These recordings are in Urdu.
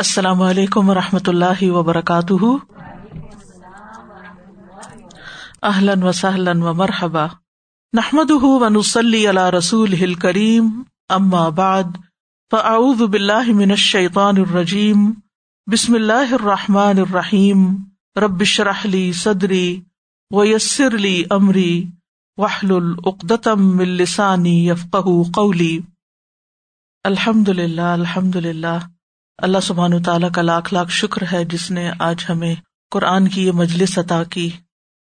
السلام علیکم و رحمۃ اللہ وبرکاتہ۔ اہلن و سہلن و مرحبا نحمد و نسلی اللہ رسول کریم اما بعد، فاعوذ باللہ من الشیطان الرجیم۔ بسم اللہ الرحمٰن الرحیم۔ ربش رحلی صدری و یسر علی عمری وحل العقدم السانی یفق قولی۔ الحمد للہ الحمد للہ اللہ سبحان تعالیٰ کا لاکھ لاکھ شکر ہے جس نے آج ہمیں قرآن کی یہ مجلس عطا کی۔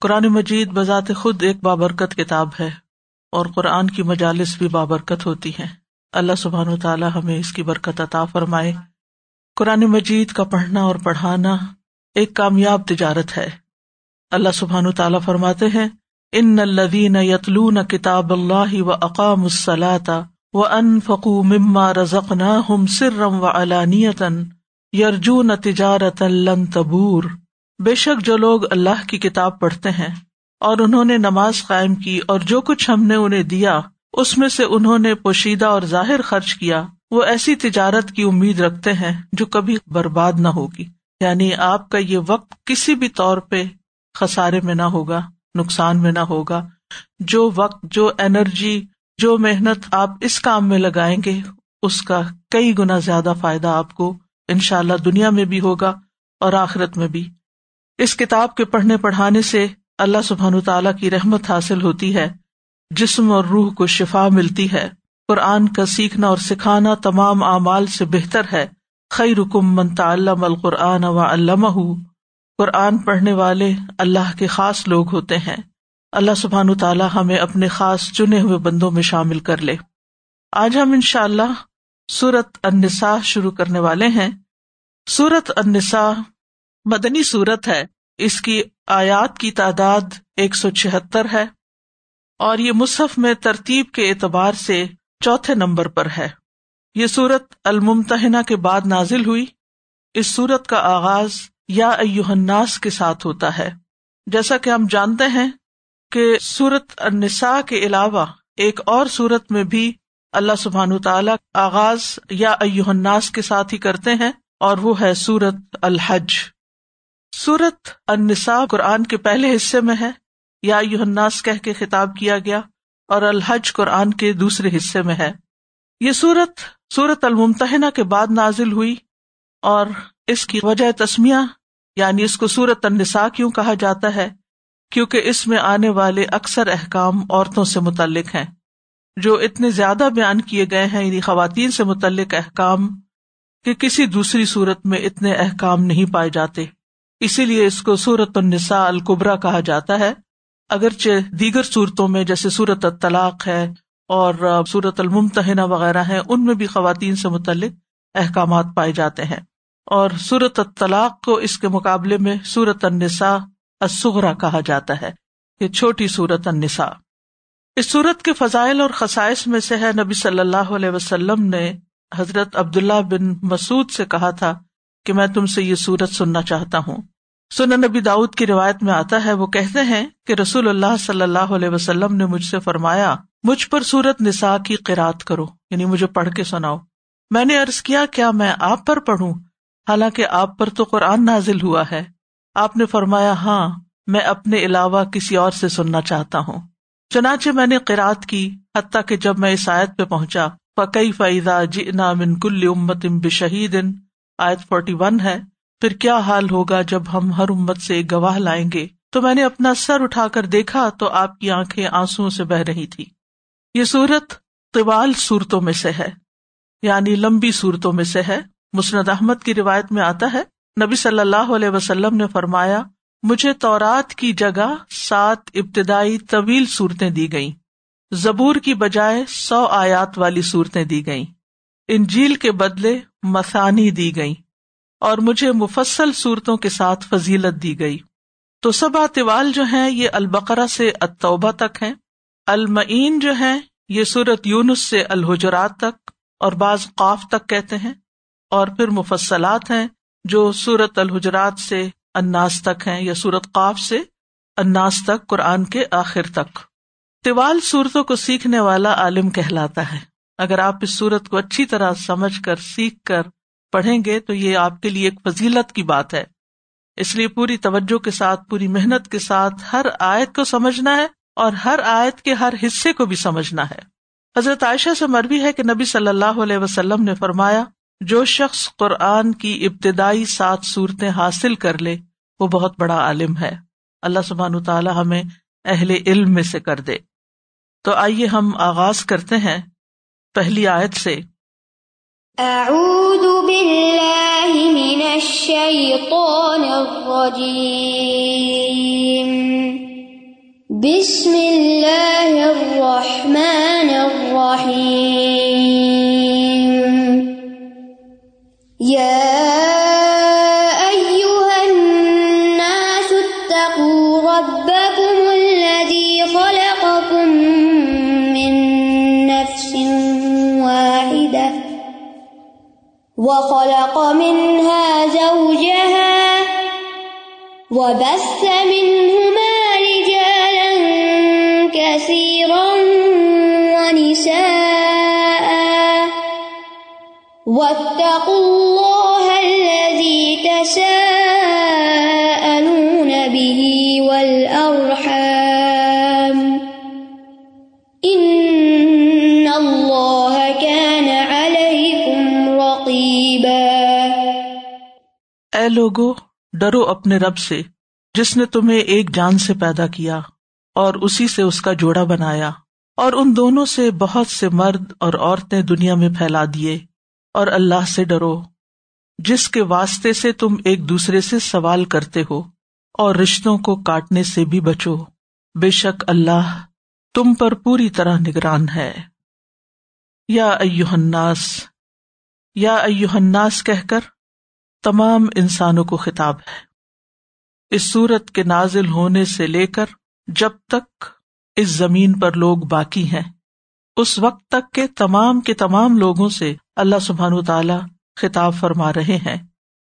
قرآن مجید بذات خود ایک بابرکت کتاب ہے اور قرآن کی مجالس بھی بابرکت ہوتی ہیں۔ اللہ سبحان تعالیٰ ہمیں اس کی برکت عطا فرمائے۔ قرآن مجید کا پڑھنا اور پڑھانا ایک کامیاب تجارت ہے۔ اللہ سبحان تعالیٰ فرماتے ہیں، ان الدین یتلون کتاب اللہ و اقام الصلاۃ و ان فقو مما رزق نہ ہم سرم و علانیتن تجارت لن تبور۔ بے شک جو لوگ اللہ کی کتاب پڑھتے ہیں اور انہوں نے نماز قائم کی اور جو کچھ ہم نے انہیں دیا، اس میں سے انہوں نے پوشیدہ اور ظاہر خرچ کیا، وہ ایسی تجارت کی امید رکھتے ہیں جو کبھی برباد نہ ہوگی۔ یعنی آپ کا یہ وقت کسی بھی طور پہ خسارے میں نہ ہوگا، نقصان میں نہ ہوگا۔ جو وقت، جو اینرجی جو محنت آپ اس کام میں لگائیں گے، اس کا کئی گنا زیادہ فائدہ آپ کو ان شاء اللہ دنیا میں بھی ہوگا اور آخرت میں بھی۔ اس کتاب کے پڑھنے پڑھانے سے اللہ سبحان تعالیٰ کی رحمت حاصل ہوتی ہے، جسم اور روح کو شفا ملتی ہے۔ قرآن کا سیکھنا اور سکھانا تمام اعمال سے بہتر ہے۔ خی رکم منتا علم القرآن و علامہ قرآن پڑھنے والے اللہ کے خاص لوگ ہوتے ہیں۔ اللہ سبحان تعالیٰ ہمیں اپنے خاص چنے ہوئے بندوں میں شامل کر لے۔ آج ہم ان شاء اللہ سورت انسا شروع کرنے والے ہیں۔ سورت انسا مدنی سورت ہے۔ اس کی آیات کی تعداد ایک سو چہتر ہے اور یہ مصحف میں ترتیب کے اعتبار سے چوتھے نمبر پر ہے۔ یہ سورت الممتحنا کے بعد نازل ہوئی۔ اس سورت کا آغاز یا ایوہناس کے ساتھ ہوتا ہے۔ جیسا کہ ہم جانتے ہیں کہ سورت النساء کے علاوہ ایک اور سورت میں بھی اللہ سبحان تعالیٰ آغاز یا الناس کے ساتھ ہی کرتے ہیں اور وہ ہے سورت الحج۔ سورت النساء قرآن کے پہلے حصے میں ہے۔ یا الناس کہہ کے خطاب کیا گیا اور الحج قرآن کے دوسرے حصے میں ہے۔ یہ سورت سورت الممتحنا کے بعد نازل ہوئی اور اس کی وجہ تسمیہ یعنی اس کو سورت النساء کیوں کہا جاتا ہے؟ کیونکہ اس میں آنے والے اکثر احکام عورتوں سے متعلق ہیں۔ جو اتنے زیادہ بیان کیے گئے ہیں یعنی خواتین سے متعلق احکام، کہ کسی دوسری صورت میں اتنے احکام نہیں پائے جاتے۔ اسی لیے اس کو سورت النساء القبرا کہا جاتا ہے۔ اگرچہ دیگر صورتوں میں، جیسے سورت الطلاق ہے اور سورت الممتحنا وغیرہ ہیں، ان میں بھی خواتین سے متعلق احکامات پائے جاتے ہیں۔ اور سورت الطلاق کو اس کے مقابلے میں سورت النساء اسغرا کہا جاتا ہے، یہ چھوٹی سورت النساء۔ اس سورت کے فضائل اور خسائش میں سے ہے، نبی صلی اللہ علیہ وسلم نے حضرت عبداللہ بن مسعود سے کہا تھا کہ میں تم سے یہ سورت سننا چاہتا ہوں۔ سن نبی داؤد کی روایت میں آتا ہے، وہ کہتے ہیں کہ رسول اللہ صلی اللہ علیہ وسلم نے مجھ سے فرمایا، مجھ پر سورت نسا کی قرآد کرو یعنی مجھے پڑھ کے سناؤ۔ میں نے ارض کیا کیا میں آپ پر پڑھوں؟ حالانکہ آپ پر تو قرآن نازل ہوا ہے۔ آپ نے فرمایا ہاں میں اپنے علاوہ کسی اور سے سننا چاہتا ہوں۔ چنانچہ میں نے قرآد کی، حتیٰ کہ جب میں اس آیت پہ پہنچا فقی فائدہ جنا من کل امت ام بشہید آیت فورٹی ون ہے، پھر کیا حال ہوگا جب ہم ہر امت سے ایک گواہ لائیں گے؟ تو میں نے اپنا سر اٹھا کر دیکھا تو آپ کی آنکھیں آنسو سے بہ رہی تھی۔ یہ سورت طوال صورتوں میں سے ہے یعنی لمبی صورتوں میں سے ہے۔ مسند احمد کی روایت میں آتا ہے نبی صلی اللہ علیہ وسلم نے فرمایا، مجھے تورات کی جگہ سات ابتدائی طویل صورتیں دی گئیں۔ زبور کی بجائے سو آیات والی صورتیں دی گئیں۔ انجیل کے بدلے مسانی دی گئی اور مجھے مفصل صورتوں کے ساتھ فضیلت دی گئی۔ تو سب اطوال جو ہیں، یہ البقرا سے اتوبہ تک ہیں۔ المعین جو ہے یہ سورت یونس سے الحجرات تک اور بعض قاف تک کہتے ہیں۔ اور پھر مفصلات ہیں جو سورت الحجرات سے اناس تک ہیں یا سورت قاف سے اناس تک قرآن کے آخر تک۔ طوال صورتوں کو سیکھنے والا عالم کہلاتا ہے۔ اگر آپ اس صورت کو اچھی طرح سمجھ کر، سیکھ کر پڑھیں گے تو یہ آپ کے لیے ایک فضیلت کی بات ہے۔ اس لیے پوری توجہ کے ساتھ، پوری محنت کے ساتھ ہر آیت کو سمجھنا ہے اور ہر آیت کے ہر حصے کو بھی سمجھنا ہے۔ حضرت عائشہ سے مربی ہے کہ نبی صلی اللہ علیہ وسلم نے فرمایا جو شخص قرآن کی ابتدائی سات صورتیں حاصل کر لے، وہ بہت بڑا عالم ہے۔ اللہ سبحان تعالیٰ ہمیں اہل علم میں سے کر دے۔ تو آئیے ہم آغاز کرتے ہیں پہلی آیت سے۔ اعوذ باللہ من الشیطان الرجیم بسم اللہ الرحمن الرحیم یا واتقوا الله الذي تساءلون به والأرحام. إن الله كان عليكم رقيبا. اے لوگو، ڈرو اپنے رب سے، جس نے تمہیں ایک جان سے پیدا کیا اور اسی سے اس کا جوڑا بنایا اور ان دونوں سے بہت سے مرد اور عورتیں دنیا میں پھیلا دیے۔ اور اللہ سے ڈرو۔ جس کے واسطے سے تم ایک دوسرے سے سوال کرتے ہو اور رشتوں کو کاٹنے سے بھی بچو، بے شک اللہ تم پر پوری طرح نگران ہے۔ یا ایوہ الناس، یا ایوہ الناس کہہ کر، تمام انسانوں کو خطاب ہے۔ اس صورت کے نازل ہونے سے لے کر جب تک اس زمین پر لوگ باقی ہیں، اس وقت تک کے تمام کے تمام لوگوں سے اللہ سبحان تعالی خطاب فرما رہے ہیں۔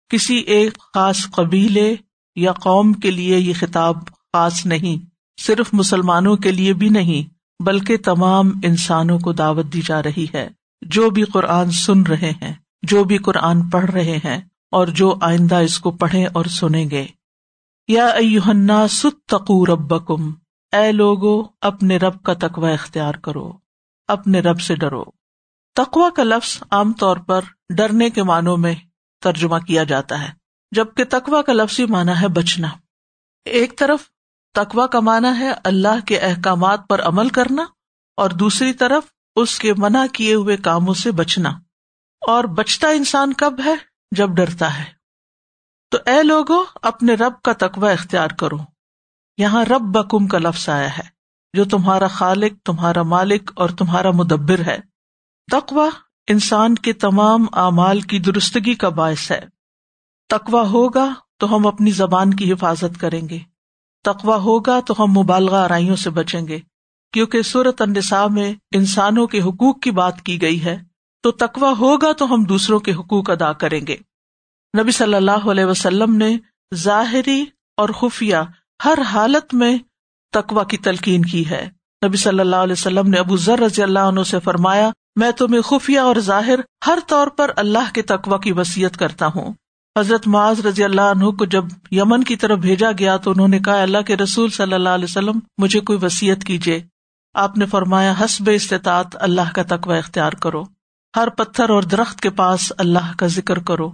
کسی ایک خاص قبیلے یا قوم کے لیے یہ خطاب خاص نہیں، صرف مسلمانوں کے لیے بھی نہیں، بلکہ تمام انسانوں کو دعوت دی جا رہی ہے۔ جو بھی قرآن سن رہے ہیں، جو بھی قرآن پڑھ رہے ہیں، اور جو آئندہ اس کو پڑھیں اور سنیں گے۔ یا ایوہنا ستقو ربکم، اے لوگو، اپنے رب کا تقوی اختیار کرو، اپنے رب سے ڈرو۔ تقوا کا لفظ عام طور پر ڈرنے کے معنوں میں ترجمہ کیا جاتا ہے، جبکہ تقوا کا لفظ ہی مانا ہے بچنا۔ ایک طرف تقوا کا مانا ہے اللہ کے احکامات پر عمل کرنا، اور دوسری طرف اس کے منع کیے ہوئے کاموں سے بچنا۔ اور بچتا انسان کب ہے؟ جب ڈرتا ہے۔ تو اے لوگو، اپنے رب کا تقوی اختیار کرو۔ یہاں رب بکم کا لفظ آیا ہے، جو تمہارا خالق، تمہارا مالک اور تمہارا مدبر ہے۔ تقوا انسان کے تمام اعمال کی درستگی کا باعث ہے۔ تقوا ہوگا تو ہم اپنی زبان کی حفاظت کریں گے۔ تقوا ہوگا تو ہم مبالغہ آرائیوں سے بچیں گے۔ کیونکہ صورت النساء میں انسانوں کے حقوق کی بات کی گئی ہے، تو تقوا ہوگا تو ہم دوسروں کے حقوق ادا کریں گے۔ نبی صلی اللہ علیہ وسلم نے ظاہری اور خفیہ ہر حالت میں تقوا کی تلقین کی ہے۔ نبی صلی اللہ علیہ وسلم نے ابو ذر رضی اللہ عنہ سے فرمایا میں تمہیں خفیہ اور ظاہر ہر طور پر اللہ کے تقوا کی وسیعت کرتا ہوں۔ حضرت معاذ رضی اللہ عنہ کو جب یمن کی طرف بھیجا گیا تو انہوں نے کہا، اللہ کے رسول صلی اللہ علیہ وسلم، مجھے کوئی وسیعت کیجیے آپ نے فرمایا، حسب استطاعت اللہ کا تقوی اختیار کرو۔ ہر پتھر اور درخت کے پاس اللہ کا ذکر کرو۔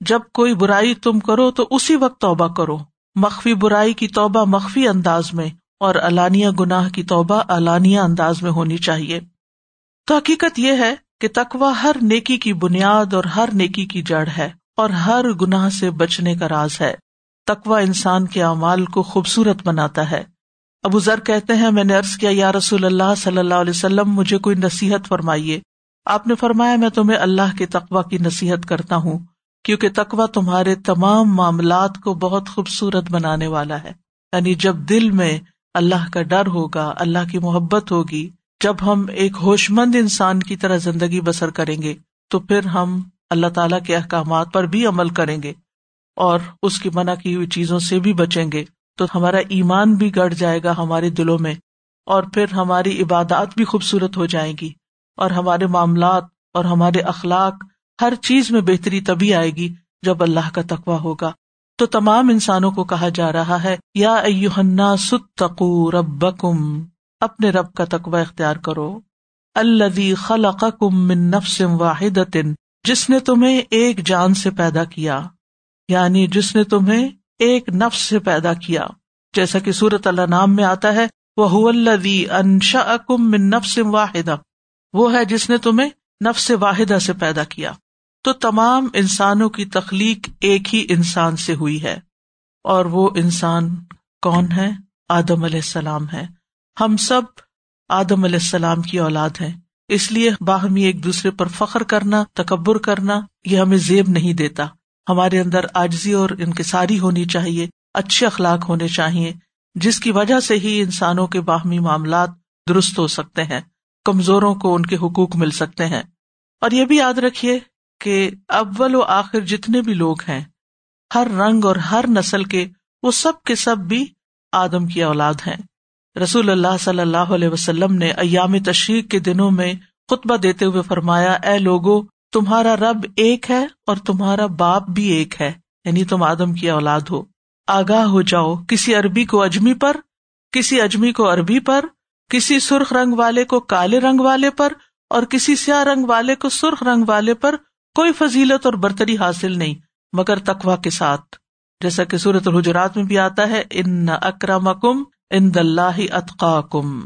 جب کوئی برائی تم کرو تو اسی وقت توبہ کرو۔ مخفی برائی کی توبہ مخفی انداز میں اور الانیہ گناہ کی توبہ الانیہ انداز میں ہونی چاہیے۔ تو حقیقت یہ ہے کہ تقوا ہر نیکی کی بنیاد اور ہر نیکی کی جڑ ہے اور ہر گناہ سے بچنے کا راز ہے۔ تقوا انسان کے اعمال کو خوبصورت بناتا ہے۔ ابو ذر کہتے ہیں، میں نے ارض کیا، یا رسول اللہ صلی اللہ علیہ وسلم، مجھے کوئی نصیحت فرمائیے۔ آپ نے فرمایا، میں تمہیں اللہ کے تقوا کی نصیحت کرتا ہوں، کیونکہ تقوا تمہارے تمام معاملات کو بہت خوبصورت بنانے والا ہے۔ یعنی جب دل میں اللہ کا ڈر ہوگا، اللہ کی محبت ہوگی جب ہم ایک ہوش مند انسان کی طرح زندگی بسر کریں گے، تو پھر ہم اللہ تعالیٰ کے احکامات پر بھی عمل کریں گے اور اس کی منع کی ہوئی چیزوں سے بھی بچیں گے۔ تو ہمارا ایمان بھی گڑ جائے گا ہمارے دلوں میں اور پھر ہماری عبادات بھی خوبصورت ہو جائیں گی اور ہمارے معاملات اور ہمارے اخلاق ہر چیز میں بہتری تبھی آئے گی جب اللہ کا تقوا ہوگا۔ تو تمام انسانوں کو کہا جا رہا ہے، یا ستقو ربکم۔ اپنے رب کا تقوا اختیار کرو۔ الذی خلقکم من نفس واحد جس نے تمہیں ایک جان سے پیدا کیا یعنی جس نے تمہیں ایک نفس سے پیدا کیا۔ جیسا کہ سورت اللہ نام میں آتا ہے وہ انشا کم من نفس واحدہ وہ ہے جس نے تمہیں نفس واحدہ سے پیدا کیا۔ تو تمام انسانوں کی تخلیق ایک ہی انسان سے ہوئی ہے۔ اور وہ انسان کون ہے؟ آدم علیہ السلام ہے۔ ہم سب آدم علیہ السلام کی اولاد ہیں۔ اس لیے باہمی ایک دوسرے پر فخر کرنا، تکبر کرنا، یہ ہمیں زیب نہیں دیتا۔ ہمارے اندر آجزی اور انکساری ہونی چاہیے، اچھے اخلاق ہونے چاہیے، جس کی وجہ سے ہی انسانوں کے باہمی معاملات درست ہو سکتے ہیں، کمزوروں کو ان کے حقوق مل سکتے ہیں۔ اور یہ بھی یاد رکھیے کہ اول و آخر جتنے بھی لوگ ہیں، ہر رنگ اور ہر نسل کے، وہ سب کے سب بھی آدم کی اولاد ہیں۔ رسول اللہ صلی اللہ علیہ وسلم نے ایام تشریق کے دنوں میں خطبہ دیتے ہوئے فرمایا، اے لوگو، تمہارا رب ایک ہے اور تمہارا باپ بھی ایک ہے یعنی تم آدم کی اولاد ہو۔ آگاہ ہو جاؤ، کسی عربی کو اجمی پر، کسی اجمی کو عربی پر، کسی سرخ رنگ والے کو کالے رنگ والے پر، اور کسی سیاہ رنگ والے کو سرخ رنگ والے پر کوئی فضیلت اور برتری حاصل نہیں، مگر تقوا کے ساتھ۔ جیسا کہ سورت الحجرات میں بھی آتا ہے، ان اکرم ان دلہ اطقا کم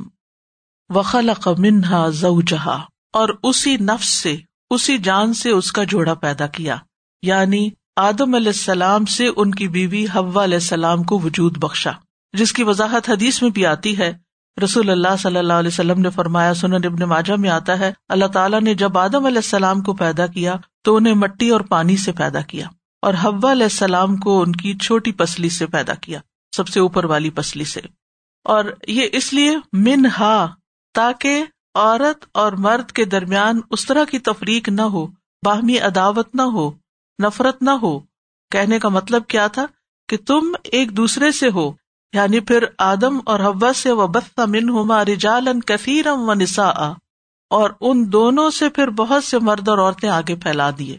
وخلق منہا زوجہا اور اسی نفس سے، اسی جان سے اس کا جوڑا پیدا کیا۔ یعنی آدم علیہ السلام سے ان کی بیوی حوا علیہ السلام کو وجود بخشا۔ جس کی وضاحت حدیث میں بھی آتی ہے۔ رسول اللہ صلی اللہ علیہ وسلم نے فرمایا، سنن ابن ماجہ میں آتا ہے، اللہ تعالیٰ نے جب آدم علیہ السلام کو پیدا کیا تو انہیں مٹی اور پانی سے پیدا کیا اور حوا علیہ السلام کو ان کی چھوٹی پسلی سے پیدا کیا، سب سے اوپر والی پسلی سے۔ اور یہ اس لیے من ہا تاکہ عورت اور مرد کے درمیان اس طرح کی تفریق نہ ہو، باہمی عداوت نہ ہو، نفرت نہ ہو۔ کہنے کا مطلب کیا تھا؟ کہ تم ایک دوسرے سے ہو یعنی پھر آدم اور حوا سے و بس من ہوما رجالن کثیرم و نسا اور ان دونوں سے پھر بہت سے مرد اور عورتیں آگے پھیلا دیے۔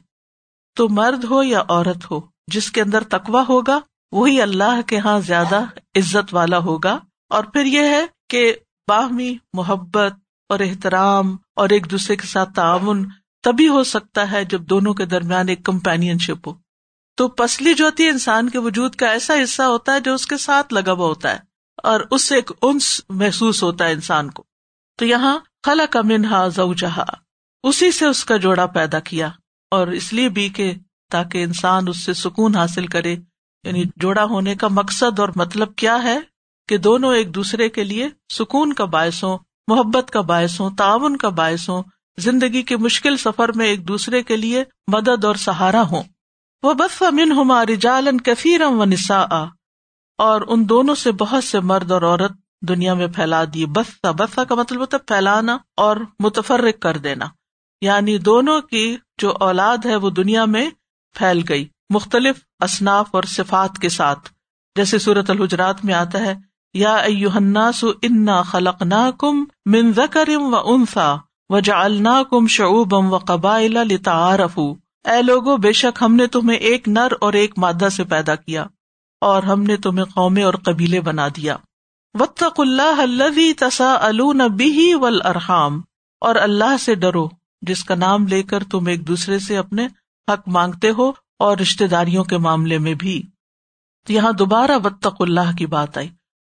تو مرد ہو یا عورت ہو، جس کے اندر تقوا ہوگا، وہی اللہ کے یہاں زیادہ عزت والا ہوگا۔ اور پھر یہ ہے کہ باہمی محبت اور احترام اور ایک دوسرے کے ساتھ تعاون تبھی ہو سکتا ہے جب دونوں کے درمیان ایک کمپین شپ ہو۔ تو پسلی جو ہوتی ہے انسان کے وجود کا ایسا حصہ ہوتا ہے جو اس کے ساتھ لگا ہوا ہوتا ہے اور اس سے ایک انس محسوس ہوتا ہے انسان کو۔ تو یہاں خلا کا منہا زہا اسی سے اس کا جوڑا پیدا کیا اور اس لیے بھی کہ تاکہ انسان اس سے سکون حاصل کرے۔ یعنی جوڑا ہونے کا مقصد اور مطلب کیا ہے؟ کہ دونوں ایک دوسرے کے لیے سکون کا باعث ہوں، محبت کا باعث ہوں، تعاون کا باعث ہوں، زندگی کے مشکل سفر میں ایک دوسرے کے لیے مدد اور سہارا ہوں۔ وہ بس امن ہماری جالن کفیرم و نسا اور ان دونوں سے بہت سے مرد اور عورت دنیا میں پھیلا دیے۔ بسا بسا کا مطلب ہوتا ہے پھیلانا اور متفرق کر دینا۔ یعنی دونوں کی جو اولاد ہے وہ دنیا میں پھیل گئی۔ مختلف اصناف اور صفات کے ساتھ۔ جیسے صورت الحجرات میں آتا ہے یا الناس انا خلقناکم من ذکر و انثى وجعلناکم شعوبا وقبائل لتعارفوا اے لوگو، بے شک ہم نے تمہیں ایک نر اور ایک مادہ سے پیدا کیا اور ہم نے تمہیں قومیں اور قبیلے بنا دیا۔ واتقوا اللہ الذی تساءلون به والارحام۔ اور اللہ سے ڈرو، جس کا نام لے کر تم ایک دوسرے سے اپنے حق مانگتے ہو اور رشتے داریوں کے معاملے میں بھی۔ یہاں دوبارہ وطق اللہ کی بات آئی۔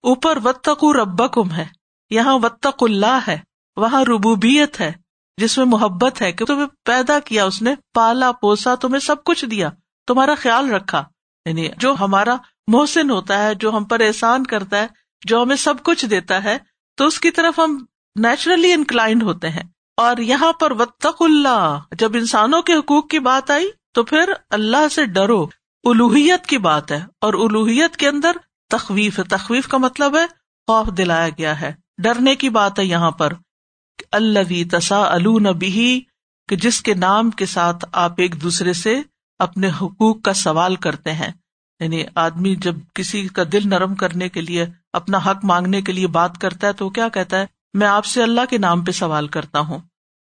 اوپر وطق ربکم ہے، یہاں وطق اللہ ہے، وہاں ربوبیت ہے، جس میں محبت ہے کہ تمہیں پیدا کیا، اس نے پالا، پوسا، تمہیں سب کچھ دیا، تمہارا خیال رکھا۔ یعنی جو ہمارا محسن ہوتا ہے، جو ہم پر احسان کرتا ہے، جو ہمیں سب کچھ دیتا ہے، تو اس کی طرف ہم نیچرلی انکلائنڈ ہوتے ہیں۔ اور یہاں پر وطق اللہ، جب انسانوں کے حقوق کی بات آئی، تو پھر اللہ سے ڈرو۔ الوحیت کی بات ہے، اور الوحیت کے اندر تخویف ہے۔ تخویف کا مطلب ہے خوف دلایا گیا ہے۔ ڈرنے کی بات ہے یہاں پر اللہ تسا البی کہ جس کے نام کے ساتھ آپ ایک دوسرے سے اپنے حقوق کا سوال کرتے ہیں۔ یعنی آدمی جب کسی کا دل نرم کرنے کے لیے، اپنا حق مانگنے کے لیے بات کرتا ہے تو کیا کہتا ہے؟ میں آپ سے اللہ کے نام پہ سوال کرتا ہوں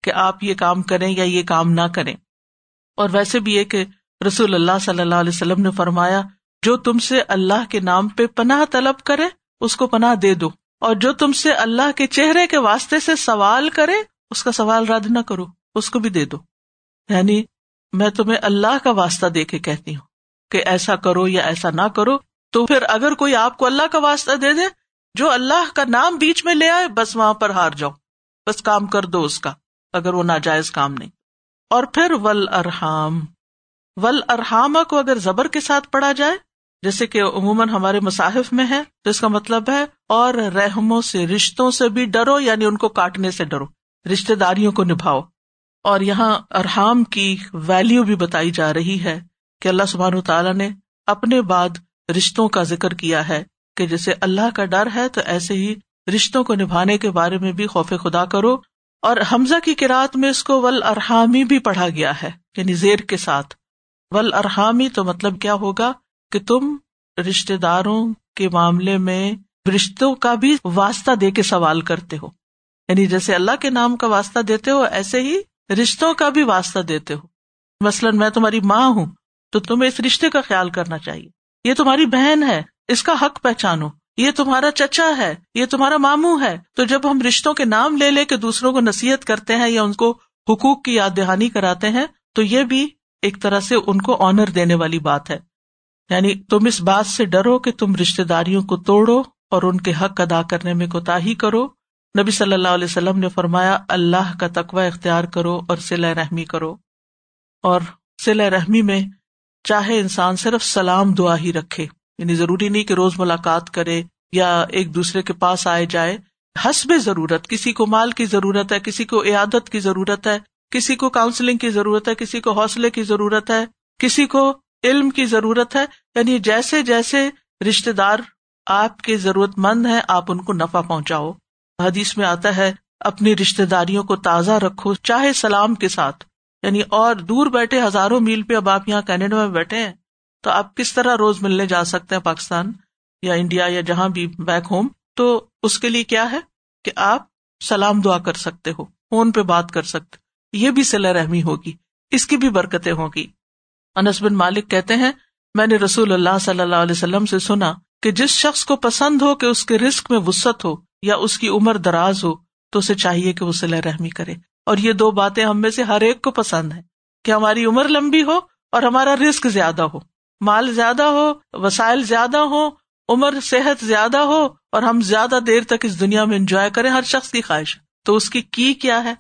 کہ آپ یہ کام کریں یا یہ کام نہ کریں۔ اور ویسے بھی یہ کہ رسول اللہ صلی اللہ علیہ وسلم نے فرمایا جو تم سے اللہ کے نام پہ پناہ طلب کرے، اس کو پناہ دے دو۔ اور جو تم سے اللہ کے چہرے کے واسطے سے سوال کرے، اس کا سوال رد نہ کرو، اس کو بھی دے دو۔ یعنی میں تمہیں اللہ کا واسطہ دے کے کہتی ہوں کہ ایسا کرو یا ایسا نہ کرو۔ تو پھر اگر کوئی آپ کو اللہ کا واسطہ دے دے، جو اللہ کا نام بیچ میں لے آئے، بس وہاں پر ہار جاؤ۔ بس کام کر دو اس کا، اگر وہ ناجائز کام نہیں۔ اور پھر ول ارحام۔ ول ارحام کو اگر زبر کے ساتھ پڑھا جائے جیسے کہ عموماً ہمارے مصاحف میں ہے تو اس کا مطلب ہے، اور رحموں سے، رشتوں سے بھی ڈرو یعنی ان کو کاٹنے سے ڈرو رشتے داریوں کو نبھاؤ۔ اور یہاں ارحام کی ویلو بھی بتائی جا رہی ہے کہ اللہ سبحان تعالیٰ نے اپنے بعد رشتوں کا ذکر کیا ہے کہ جیسے اللہ کا ڈر ہے، تو ایسے ہی رشتوں کو نبھانے کے بارے میں بھی خوف خدا کرو۔ اور حمزہ کی کراط میں اس کو ول ارحامی بھی پڑھا گیا ہے یعنی زیر کے ساتھ۔ ول ارحامی تو مطلب کیا ہوگا؟ کہ تم رشتے داروں کے معاملے میں رشتوں کا بھی واسطہ دے کے سوال کرتے ہو۔ یعنی جیسے اللہ کے نام کا واسطہ دیتے ہو، ایسے ہی رشتوں کا بھی واسطہ دیتے ہو۔ مثلاً میں تمہاری ماں ہوں، تو تمہیں اس رشتے کا خیال کرنا چاہیے۔ یہ تمہاری بہن ہے، اس کا حق پہچانو۔ یہ تمہارا چچا ہے، یہ تمہارا ماموں ہے۔ تو جب ہم رشتوں کے نام لے لے کے دوسروں کو نصیحت کرتے ہیں یا ان کو حقوق کی یاد دہانی کراتے ہیں، تو یہ بھی ایک طرح سے ان کو آنر دینے والی بات ہے۔ یعنی تم اس بات سے ڈرو کہ تم رشتے داریوں کو توڑو اور ان کے حق ادا کرنے میں کوتا ہی کرو۔ نبی صلی اللہ علیہ وسلم نے فرمایا، اللہ کا تقوی اختیار کرو اور سلا رحمی کرو۔ اور سلا رحمی میں چاہے انسان صرف سلام دعا ہی رکھے یعنی ضروری نہیں کہ روز ملاقات کرے یا ایک دوسرے کے پاس آئے جائے۔ حسب ضرورت، کسی کو مال کی ضرورت ہے، کسی کو عیادت کی ضرورت ہے، کسی کو کاؤنسلنگ کی ضرورت ہے، کسی کو حوصلے کی ضرورت ہے، کسی کو علم کی ضرورت ہے یعنی جیسے جیسے رشتے دار آپ کے ضرورت مند ہیں، آپ ان کو نفع پہنچاؤ۔ حدیث میں آتا ہے، اپنی رشتے داریوں کو تازہ رکھو، چاہے سلام کے ساتھ۔ یعنی اور دور بیٹھے ہزاروں میل پہ اب آپ یہاں کینیڈا میں بیٹھے ہیں۔ تو آپ کس طرح روز ملنے جا سکتے ہیں پاکستان یا انڈیا یا جہاں بھی بیک ہوم تو اس کے لیے کیا ہے کہ آپ سلام دعا کر سکتے ہو، فون پہ بات کر سکتے یہ بھی سلا رحمی ہوگی، اس کی بھی برکتیں ہوگی انس بن مالک کہتے ہیں، میں نے رسول اللہ صلی اللہ علیہ وسلم سے سنا کہ جس شخص کو پسند ہو کہ اس کے رسک میں وسط ہو یا اس کی عمر دراز ہو، تو اسے چاہیے کہ وہ سلا رحمی کرے۔ اور یہ دو باتیں ہم میں سے ہر ایک کو پسند ہے کہ ہماری عمر لمبی ہو اور ہمارا رسک زیادہ ہو۔ مال زیادہ ہو، وسائل زیادہ ہو عمر، صحت زیادہ ہو اور ہم زیادہ دیر تک اس دنیا میں انجوائے کریں، ہر شخص کی خواہش۔ تو اس کی کی کیا ہے؟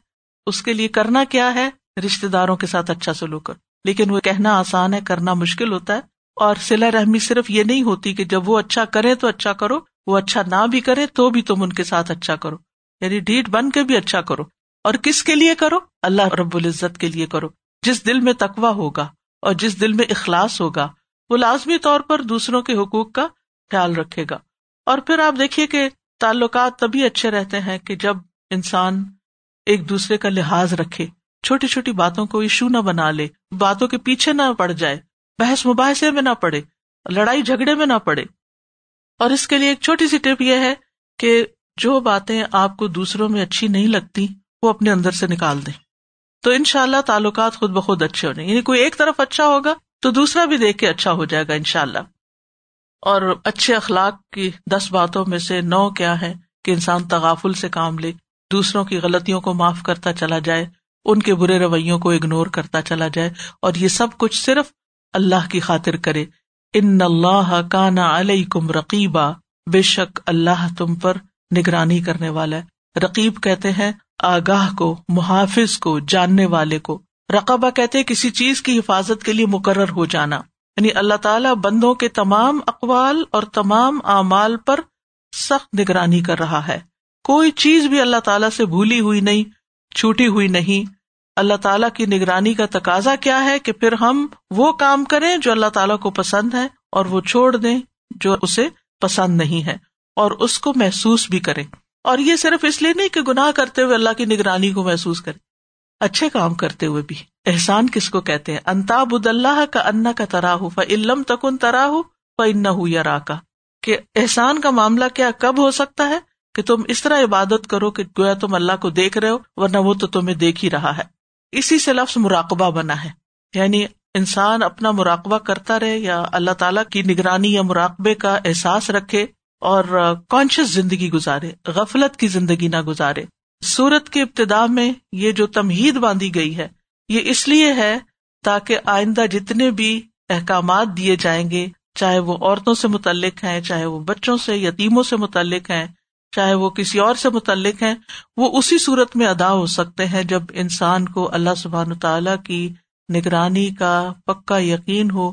اس کے لیے کرنا کیا ہے؟ رشتے داروں کے ساتھ اچھا سلوک کر لیکن وہ کہنا آسان ہے، کرنا مشکل ہوتا ہے۔ اور سلا رحمی صرف یہ نہیں ہوتی کہ جب وہ اچھا کرے تو اچھا کرو، وہ اچھا نہ بھی کرے تو بھی تم ان کے ساتھ اچھا کرو۔ یعنی ڈیٹ بن کے بھی اچھا کرو۔ اور کس کے لیے کرو؟ اللہ رب العزت کے لیے کرو۔ جس دل میں تقوا ہوگا اور جس دل میں اخلاص ہوگا، وہ لازمی طور پر دوسروں کے حقوق کا خیال رکھے گا۔ اور پھر آپ دیکھیے کہ تعلقات تبھی اچھے رہتے ہیں کہ جب انسان ایک دوسرے کا لحاظ رکھے۔ چھوٹی چھوٹی باتوں کو ایشو نہ بنا لے، باتوں کے پیچھے نہ پڑ جائے، بحث مباحثے میں نہ پڑے، لڑائی جھگڑے میں نہ پڑے۔ اور اس کے لیے ایک چھوٹی سی ٹپ یہ ہے کہ جو باتیں آپ کو دوسروں میں اچھی نہیں لگتی، وہ اپنے اندر سے نکال دیں۔ تو ان شاء اللہ تعلقات خود بخود اچھے ہونے یعنی کوئی ایک طرف اچھا ہوگا، تو دوسرا بھی دیکھ کے اچھا ہو جائے گا ان شاء اللہ اور اچھے اخلاق کی دس باتوں میں سے نو کیا ہے کہ انسان تغافل سے کام لے، دوسروں کی غلطیوں کو معاف کرتا چلا جائے ان کے برے رویوں کو اگنور کرتا چلا جائے اور یہ سب کچھ صرف اللہ کی خاطر کرے۔ ان اللہ کا نا علیہ کم رقیبہ بے شک اللہ تم پر نگرانی کرنے والا ہے۔ رقیب کہتے ہیں آگاہ کو، محافظ کو، جاننے والے کو۔ رقبہ کہتے کسی چیز کی حفاظت کے لیے مقرر ہو جانا۔ یعنی اللہ تعالیٰ بندوں کے تمام اقوال اور تمام اعمال پر سخت نگرانی کر رہا ہے۔ کوئی چیز بھی اللہ تعالیٰ سے بھولی ہوئی نہیں۔ چھوٹی ہوئی نہیں۔ اللہ تعالیٰ کی نگرانی کا تقاضا کیا ہے کہ پھر ہم وہ کام کریں جو اللہ تعالیٰ کو پسند ہے اور وہ چھوڑ دیں جو اسے پسند نہیں ہے اور اس کو محسوس بھی کریں۔ اور یہ صرف اس لیے نہیں کہ گناہ کرتے ہوئے اللہ کی نگرانی کو محسوس کرے اچھے کام کرتے ہوئے بھی۔ احسان کس کو کہتے ہیں؟ انتاب اللہ کا انا کا تراہ علم تکن تراہ ان یا را کا کہ احسان کا معاملہ کیا کب ہو سکتا ہے؟ کہ تم اس طرح عبادت کرو کہ گویا تم اللہ کو دیکھ رہے ہو، ورنہ وہ تو تمہیں دیکھ ہی رہا ہے۔ اسی سے لفظ مراقبہ بنا ہے۔ یعنی انسان اپنا مراقبہ کرتا رہے یا اللہ تعالیٰ کی نگرانی یا مراقبے کا احساس رکھے اور کانشیس زندگی گزارے، غفلت کی زندگی نہ گزارے۔ سورت کے ابتدا میں یہ جو تمہید باندھی گئی ہے، یہ اس لیے ہے تاکہ آئندہ جتنے بھی احکامات دیے جائیں گے، چاہے وہ عورتوں سے متعلق ہیں، چاہے وہ بچوں سے، یتیموں سے متعلق ہیں چاہے وہ کسی اور سے متعلق ہیں، وہ اسی صورت میں ادا ہو سکتے ہیں جب انسان کو اللہ سبحان تعالی کی نگرانی کا پکا یقین ہو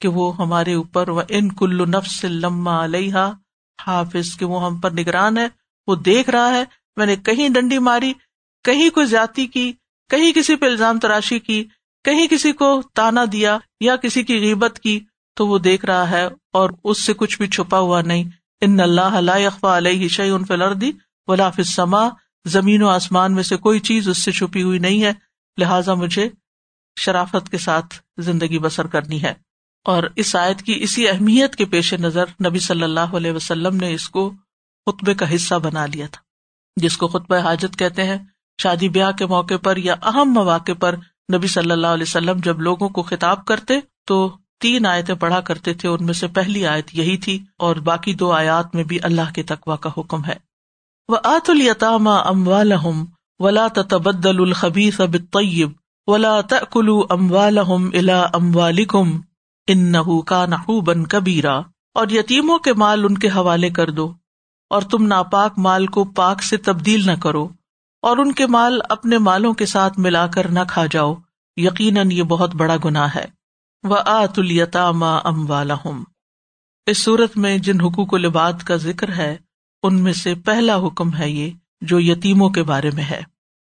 کہ وہ ہمارے اوپر و ان کل نفس لما علیہ حافظ، کہ وہ ہم پر نگران ہے، وہ دیکھ رہا ہے، میں نے کہیں ڈنڈی ماری، کہیں کوئی زیادتی کی، کہیں کسی پہ الزام تراشی کی، کہیں کسی کو تانا دیا یا کسی کی غیبت کی، تو وہ دیکھ رہا ہے اور اس سے کچھ بھی چھپا ہوا نہیں۔ ان اللہ اخوا علیہ شعی ان فلردی ولا سما زمین و آسمان میں سے کوئی چیز اس سے چھپی ہوئی نہیں ہے، لہٰذا مجھے شرافت کے ساتھ زندگی بسر کرنی ہے۔ اور اس آیت کی اسی اہمیت کے پیش نظر نبی صلی اللہ علیہ وسلم نے اس کو خطبے کا حصہ بنا لیا تھا، جس کو خطبہ حاجت کہتے ہیں۔ شادی بیاہ کے موقع پر یا اہم مواقع پر نبی صلی اللہ علیہ وسلم جب لوگوں کو خطاب کرتے تو تین آیتیں پڑھا کرتے تھے، ان میں سے پہلی آیت یہی تھی، اور باقی دو آیات میں بھی اللہ کے تقوا کا حکم ہے۔ وہ آت التام ام والم ولا تبدل الخبیث طیب ولا تلو ام والم الا ام والم ان کا نحو بن کبیرا اور یتیموں کے مال ان کے حوالے کر دو، اور تم ناپاک مال کو پاک سے تبدیل نہ کرو، اور ان کے مال اپنے مالوں کے ساتھ ملا کر نہ کھا جاؤ۔ یقیناً یہ بہت بڑا گناہ ہے۔ وہ آت ماں ام والا اس صورت میں جن حقوق و لباد کا ذکر ہے، ان میں سے پہلا حکم ہے یہ جو یتیموں کے بارے میں ہے۔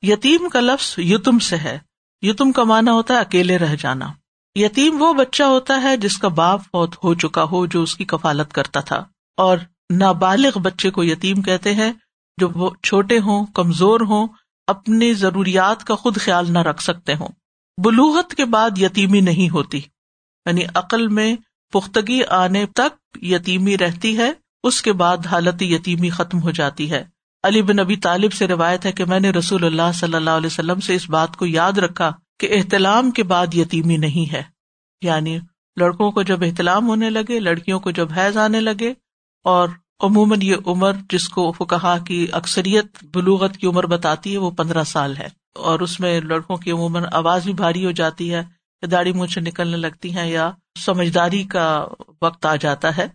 یتیم کا لفظ یتم سے ہے۔ یتم کا مانا ہوتا ہے اکیلے رہ جانا۔ یتیم وہ بچہ ہوتا ہے جس کا باپ فوت ہو چکا ہو جو اس کی کفالت کرتا تھا۔ اور نابالغ بچے کو یتیم کہتے ہیں جو وہ چھوٹے ہوں، کمزور ہوں، اپنی ضروریات کا خود خیال نہ رکھ سکتے ہوں۔ بلوحت کے بعد یتیمی نہیں ہوتی۔ یعنی عقل میں پختگی آنے تک یتیمی رہتی ہے، اس کے بعد حالت یتیمی ختم ہو جاتی ہے۔ علی بن نبی طالب سے روایت ہے کہ میں نے رسول اللہ صلی اللہ علیہ وسلم سے اس بات کو یاد رکھا کہ احتلام کے بعد یتیمی نہیں ہے۔ یعنی لڑکوں کو جب احتلام ہونے لگے، لڑکیوں کو جب حیض آنے لگے، اور عموماً یہ عمر جس کو کہا کی اکثریت بلوغت کی عمر بتاتی ہے، وہ پندرہ سال ہے۔ اور اس میں لڑکوں کی عموماً آواز بھی بھاری ہو جاتی ہے۔ داڑھی مونچھ نکلنے لگتی ہیں یا سمجھداری کا وقت آ جاتا ہے،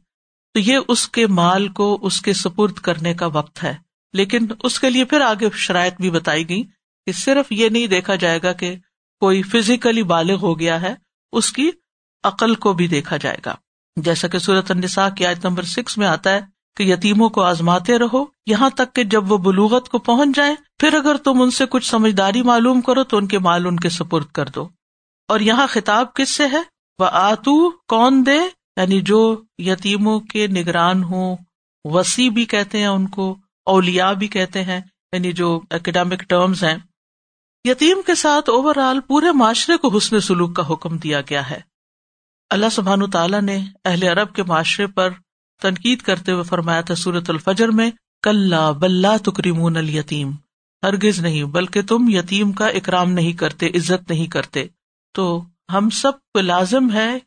تو یہ اس کے مال کو اس کے سپرد کرنے کا وقت ہے۔ لیکن اس کے لیے پھر آگے شرائط بھی بتائی گئی کہ صرف یہ نہیں دیکھا جائے گا کہ کوئی فزیکلی بالغ ہو گیا ہے، اس کی عقل کو بھی دیکھا جائے گا۔ جیسا کہ سورت النساء کی آیت نمبر سکس میں آتا ہے کہ یتیموں کو آزماتے رہو، یہاں تک کہ جب وہ بلوغت کو پہنچ جائے پھر اگر تم ان سے کچھ سمجھداری معلوم کرو تو ان کے مال ان کے سپرد کر دو۔ اور یہاں خطاب کس سے ہے؟ وہ آتو کون دے؟ یعنی جو یتیموں کے نگران ہوں، وسیع بھی کہتے ہیں ان کو اولیا بھی کہتے ہیں یعنی جو اکیڈیمک ٹرمز ہیں۔ یتیم کے ساتھ اوور آل پورے معاشرے کو حسن سلوک کا حکم دیا گیا ہے۔ اللہ سبحان تعالیٰ نے اہل عرب کے معاشرے پر تنقید کرتے ہوئے فرمایا تھا سورت الفجر میں کل بلّہ تکریمون الیتیم۔ ہرگز نہیں، بلکہ تم یتیم کا اکرام نہیں کرتے، عزت نہیں کرتے۔ تو ہم سب کو لازم ہے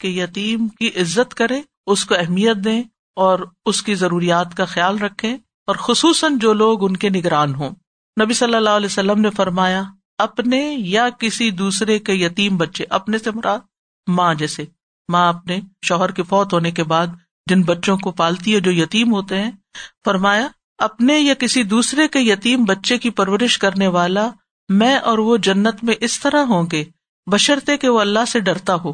کہ یتیم کی عزت کرے اس کو اہمیت دیں اور اس کی ضروریات کا خیال رکھیں اور خصوصاً جو لوگ ان کے نگران ہوں۔ نبی صلی اللہ علیہ وسلم نے فرمایا، اپنے یا کسی دوسرے کے یتیم بچے، اپنے سے مراد ماں جیسے۔ ماں اپنے شوہر کے فوت ہونے کے بعد جن بچوں کو پالتی ہے، جو یتیم ہوتے ہیں، فرمایا، اپنے یا کسی دوسرے کے یتیم بچے کی پرورش کرنے والا میں اور وہ جنت میں اس طرح ہوں گے بشرتے کہ وہ اللہ سے ڈرتا ہو۔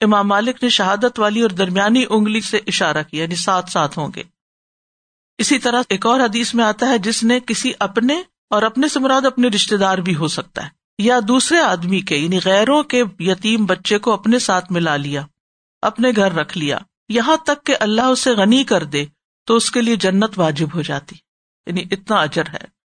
امام مالک نے شہادت والی اور درمیانی انگلی سے اشارہ کیا یعنی ساتھ ساتھ ہوں گے۔ اسی طرح ایک اور حدیث میں آتا ہے، جس نے کسی اپنے اور اپنے سے مراد اپنے رشتے دار بھی ہو سکتا ہے، یا دوسرے آدمی کے یعنی غیروں کے یتیم بچے کو اپنے ساتھ ملا لیا، اپنے گھر رکھ لیا۔ یہاں تک کہ اللہ اسے غنی کر دے تو اس کے لیے جنت واجب ہو جاتی۔ یعنی اتنا اجر ہے۔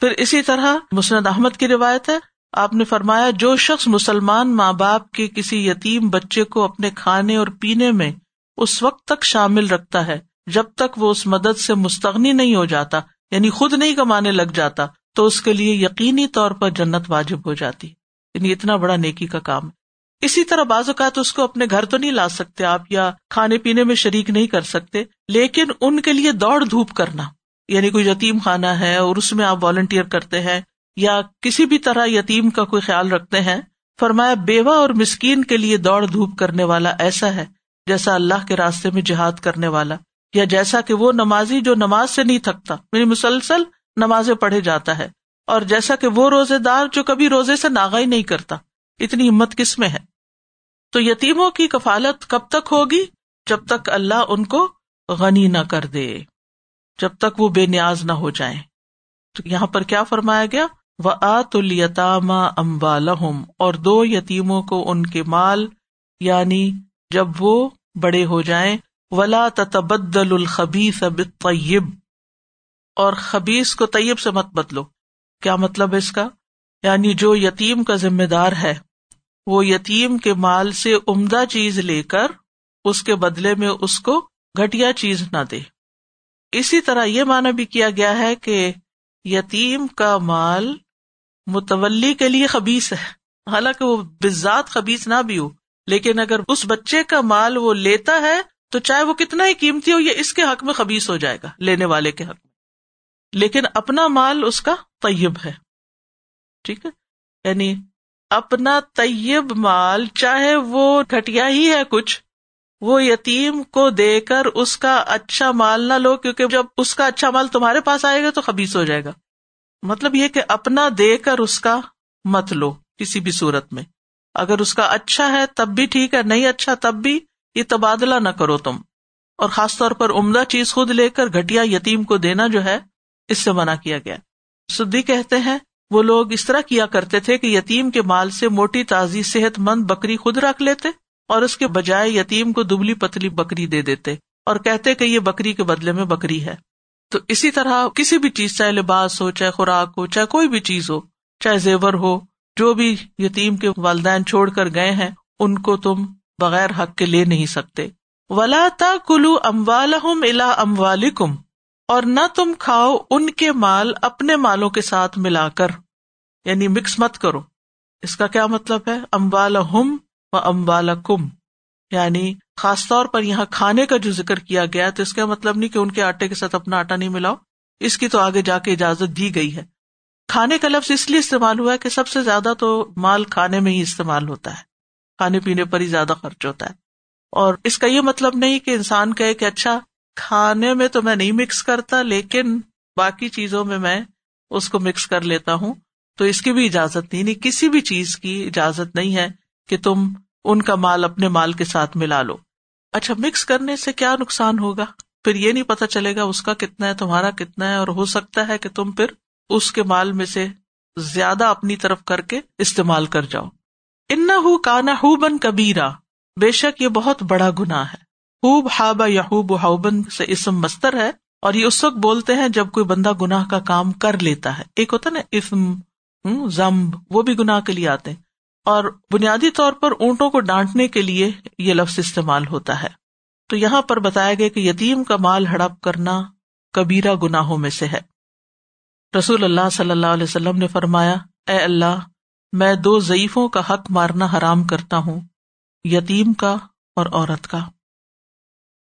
پھر اسی طرح مسند احمد کی روایت ہے آپ نے فرمایا، جو شخص مسلمان ماں باپ کے کسی یتیم بچے کو اپنے کھانے اور پینے میں اس وقت تک شامل رکھتا ہے، جب تک وہ اس مدد سے مستغنی نہیں ہو جاتا یعنی خود نہیں کمانے لگ جاتا، تو اس کے لیے یقینی طور پر جنت واجب ہو جاتی۔ یعنی اتنا بڑا نیکی کا کام۔ اسی طرح بعض اوقات اس کو اپنے گھر تو نہیں لا سکتے آپ، یا کھانے پینے میں شریک نہیں کر سکتے، لیکن ان کے لیے دوڑ دھوپ کرنا یعنی کوئی یتیم خانہ ہے اور اس میں آپ والنٹیئر کرتے ہیں یا کسی بھی طرح یتیم کا کوئی خیال رکھتے ہیں، فرمایا، بیوہ اور مسکین کے لیے دوڑ دھوپ کرنے والا ایسا ہے جیسا اللہ کے راستے میں جہاد کرنے والا، یا جیسا کہ وہ نمازی جو نماز سے نہیں تھکتا میری مسلسل نمازیں پڑھے جاتا ہے، اور جیسا کہ وہ روزے دار جو کبھی روزے سے ناغا ہی نہیں کرتا، اتنی ہمت کس میں ہے؟ تو یتیموں کی کفالت کب تک ہوگی؟ جب تک اللہ ان کو غنی نہ کر دے، جب تک وہ بے نیاز نہ ہو جائیں۔ تو یہاں پر کیا فرمایا گیا؟ وہ آت التام امبالحم اور دو یتیموں کو ان کے مال یعنی جب وہ بڑے ہو جائیں، ولا تبدل الخبیس طیب اور خبیس کو طیب سے مت بدلو۔ کیا مطلب اس کا؟ یعنی جو یتیم کا ذمہ دار ہے، وہ یتیم کے مال سے عمدہ چیز لے کر اس کے بدلے میں اس کو گٹیا چیز نہ دے۔ اسی طرح یہ مانا بھی کیا گیا ہے کہ یتیم کا مال متولی کے لیے خبیص ہے۔ حالانکہ وہ بزاد خبیص نہ بھی ہو، لیکن اگر اس بچے کا مال وہ لیتا ہے، تو چاہے وہ کتنا ہی قیمتی ہو، یہ اس کے حق میں خبیص ہو جائے گا، لینے والے کے حق میں۔ لیکن اپنا مال اس کا طیب ہے۔ ٹھیک ہے؟ یعنی اپنا طیب مال، چاہے وہ گٹیا ہی ہے کچھ، وہ یتیم کو دے کر اس کا اچھا مال نہ لو، کیونکہ جب اس کا اچھا مال تمہارے پاس آئے گا تو خبیص ہو جائے گا۔ مطلب یہ کہ اپنا دے کر اس کا مت لو کسی بھی صورت میں۔ اگر اس کا اچھا ہے تب بھی ٹھیک ہے، نہیں اچھا تب بھی یہ تبادلہ نہ کرو تم۔ اور خاص طور پر عمدہ چیز خود لے کر گٹیا یتیم کو دینا جو ہے، اس سے منع کیا گیا۔ سدی کہتے ہیں، وہ لوگ اس طرح کیا کرتے تھے کہ یتیم کے مال سے موٹی تازی صحت مند بکری خود رکھ لیتے اور اس کے بجائے یتیم کو دبلی پتلی بکری دے دیتے اور کہتے کہ یہ بکری کے بدلے میں بکری ہے۔ تو اسی طرح کسی بھی چیز، چاہے لباس ہو، چاہے خوراک ہو، چاہے کوئی بھی چیز ہو، چاہے زیور ہو، جو بھی یتیم کے والدین چھوڑ کر گئے ہیں، ان کو تم بغیر حق کے لے نہیں سکتے۔ ولا تا کلو اموال الا ام کم اور نہ تم کھاؤ ان کے مال اپنے مالوں کے ساتھ ملا کر۔ یعنی مکس مت کرو۔ اس کا کیا مطلب ہے؟ امبال ہم و امبال کم یعنی خاص طور پر یہاں کھانے کا جو ذکر کیا گیا تو اس کا مطلب نہیں کہ ان کے آٹے کے ساتھ اپنا آٹا نہیں ملاؤ۔ اس کی تو آگے جا کے اجازت دی گئی ہے۔ کھانے کا لفظ اس لیے استعمال ہوا ہے کہ سب سے زیادہ تو مال کھانے میں ہی استعمال ہوتا ہے۔ کھانے پینے پر ہی زیادہ خرچ ہوتا ہے۔ اور اس کا یہ مطلب نہیں کہ انسان کہے کہ اچھا کھانے میں تو میں نہیں مکس کرتا، لیکن باقی چیزوں میں میں اس کو مکس کر لیتا ہوں۔ تو اس کی بھی اجازت نہیں نہیں کسی بھی چیز کی اجازت نہیں ہے کہ تم ان کا مال اپنے مال کے ساتھ ملا لو۔ اچھا مکس کرنے سے کیا نقصان ہوگا؟ پھر یہ نہیں پتا چلے گا اس کا کتنا ہے، تمہارا کتنا ہے، اور ہو سکتا ہے کہ تم پھر اس کے مال میں سے زیادہ اپنی طرف کر کے استعمال کر جاؤ۔ ان ہُو کانا ہو بن کبیرا۔ بے شک یہ بہت بڑا گنا ہے۔ خوب ہابا یا خوب ہاؤبن سے اسم مستر ہے، اور یہ اس وقت بولتے ہیں جب کوئی بندہ گناہ کا کام کر لیتا ہے۔ ایک ہوتا نا اسم زمب وہ بھی گناہ کے لیے آتے ہیں۔ اور بنیادی طور پر اونٹوں کو ڈانٹنے کے لیے یہ لفظ استعمال ہوتا ہے۔ تو یہاں پر بتایا گیا کہ یتیم کا مال ہڑپ کرنا کبیرا گناہوں میں سے ہے۔ رسول اللہ صلی اللہ علیہ وسلم نے فرمایا، اے اللہ، میں دو ضعیفوں کا حق مارنا حرام کرتا ہوں، یتیم کا اور عورت کا۔